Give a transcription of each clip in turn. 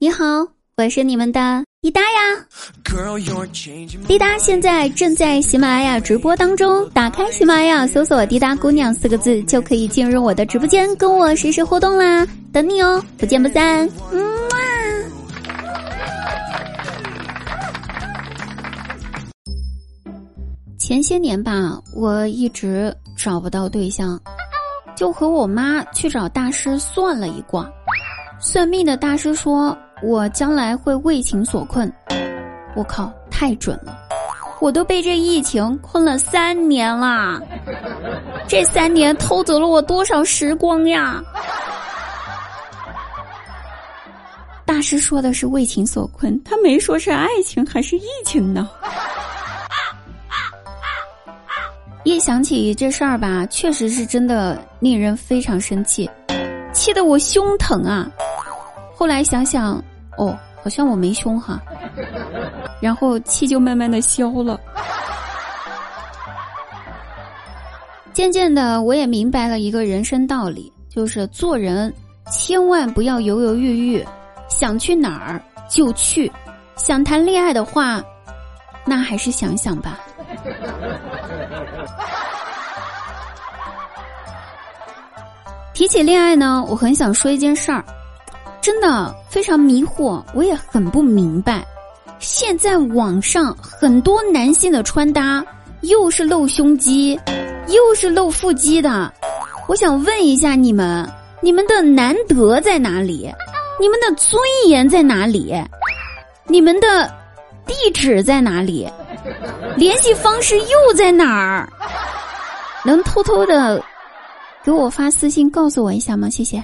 你好，我是你们的滴答呀。滴答现在正在喜马拉雅直播当中，打开喜马拉雅，搜索“滴答姑娘”四个字，就可以进入我的直播间，跟我实时互动啦，等你哦，不见不散。嗯嘛。前些年吧，我一直找不到对象，就和我妈去找大师算了一卦。算命的大师说我将来会为情所困，我靠，太准了！我都被这疫情困了三年了，这三年偷走了我多少时光呀！大师说的是为情所困，他没说是爱情还是疫情呢。一想起这事儿吧，确实是真的令人非常生气，气得我胸疼啊！后来想想，哦，好像我没胸哈，然后气就慢慢的消了。渐渐的，我也明白了一个人生道理，就是做人千万不要犹犹豫豫，想去哪儿就去，想谈恋爱的话，那还是想想吧。提起恋爱呢，我很想说一件事儿。真的非常迷惑，我也很不明白。现在网上很多男性的穿搭，又是露胸肌，又是露腹肌的。我想问一下你们，你们的难得在哪里？你们的尊严在哪里？你们的地址在哪里？联系方式又在哪儿？能偷偷的给我发私信告诉我一下吗？谢谢。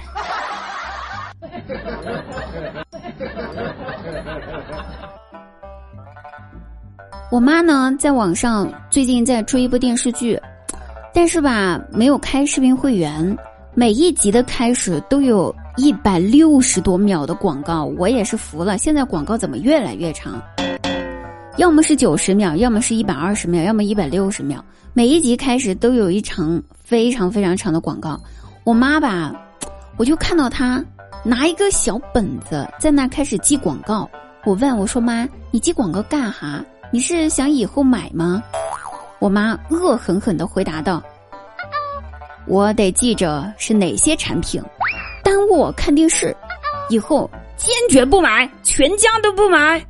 我妈呢，在网上最近在追一部电视剧，但是吧，没有开视频会员，每一集的开始都有一百六十多秒的广告，我也是服了。现在广告怎么越来越长？要么是九十秒，要么是一百二十秒，要么一百六十秒，每一集开始都有一长非常非常长的广告。我妈吧，我就看到她拿一个小本子在那开始记广告。我问我说：“妈，你记广告干哈？”你是想以后买吗？我妈恶狠狠的回答道：“我得记着是哪些产品，耽误我看电视，以后坚决不买，全家都不买。”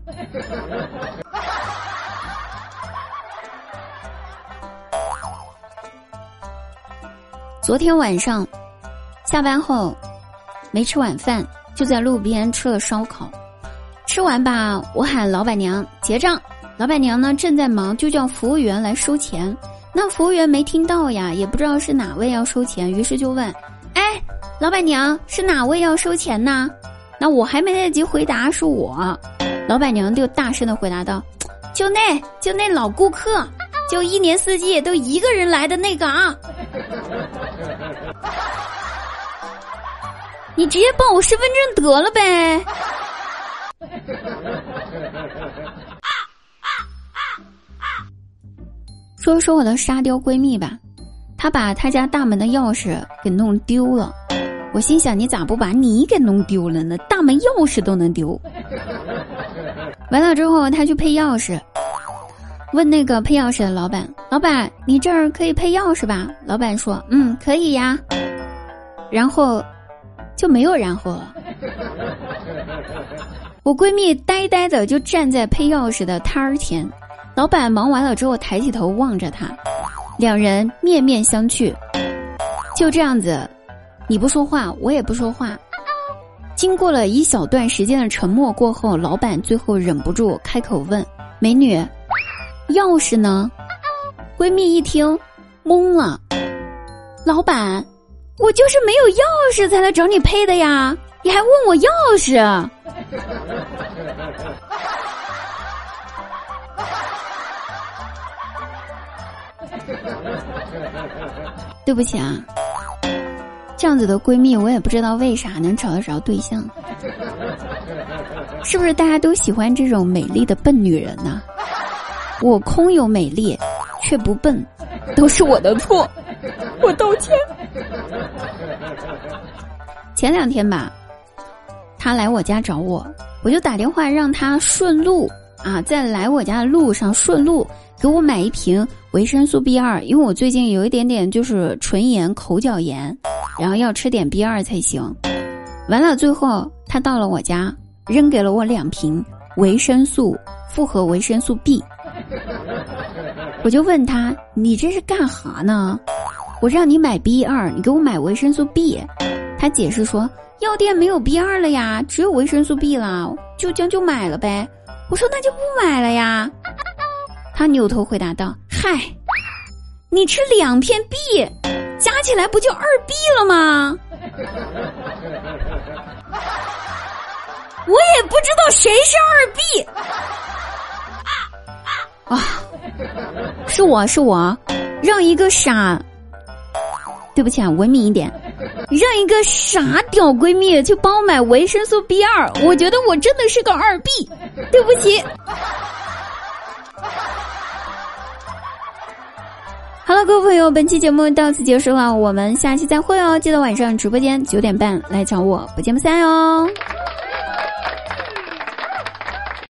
昨天晚上下班后没吃晚饭，就在路边吃了烧烤。吃完吧，我喊老板娘结账。老板娘呢正在忙，就叫服务员来收钱。那服务员没听到呀，也不知道是哪位要收钱，于是就问：“哎，老板娘是哪位要收钱呢？”那我还没来得及回答是我，老板娘就大声的回答道：“就那就那老顾客，就一年四季都一个人来的那个啊，你直接报我身份证得了呗。”说说我的沙雕闺蜜吧，她把她家大门的钥匙给弄丢了。我心想，你咋不把你给弄丢了呢？大门钥匙都能丢。完了之后，她去配钥匙，问那个配钥匙的老板：“老板，你这儿可以配钥匙吧？”老板说：“嗯，可以呀。”然后就没有然后了。我闺蜜呆呆的就站在配钥匙的摊儿前。老板忙完了之后，抬起头望着她，两人面面相觑。就这样子，你不说话，我也不说话。经过了一小段时间的沉默过后，老板最后忍不住开口问：“美女，钥匙呢？”闺蜜一听，懵了。老板，我就是没有钥匙才来找你配的呀，你还问我钥匙？对不起啊，这样子的闺蜜我也不知道为啥能找得着对象，是不是大家都喜欢这种美丽的笨女人呢？我空有美丽，却不笨，都是我的错，我道歉。前两天吧。他来我家找我，我就打电话让他顺路啊，在来我家的路上顺路给我买一瓶维生素 B 二，因为我最近有一点点就是唇炎、口角炎，然后要吃点 B 二才行。完了，最后他到了我家，扔给了我两瓶维生素复合维生素 B。我就问他：“你这是干哈呢？”我让你买 B 二，你给我买维生素 B。他解释说，药店没有 B 二了呀，只有维生素 B 了，就将就买了呗。我说那就不买了呀。他扭头回答道：“嗨，你吃两片 B，加起来不就二 B 了吗？”我也不知道谁是二 B。啊，是我是我，让一个傻。对不起啊，文明一点，让一个傻屌闺蜜去帮我买维生素 B 二，我觉得我真的是个二 B，对不起。好了，各位朋友，本期节目到此结束了，我们下期再会哦！记得晚上直播间九点半来找我，不见不散哦。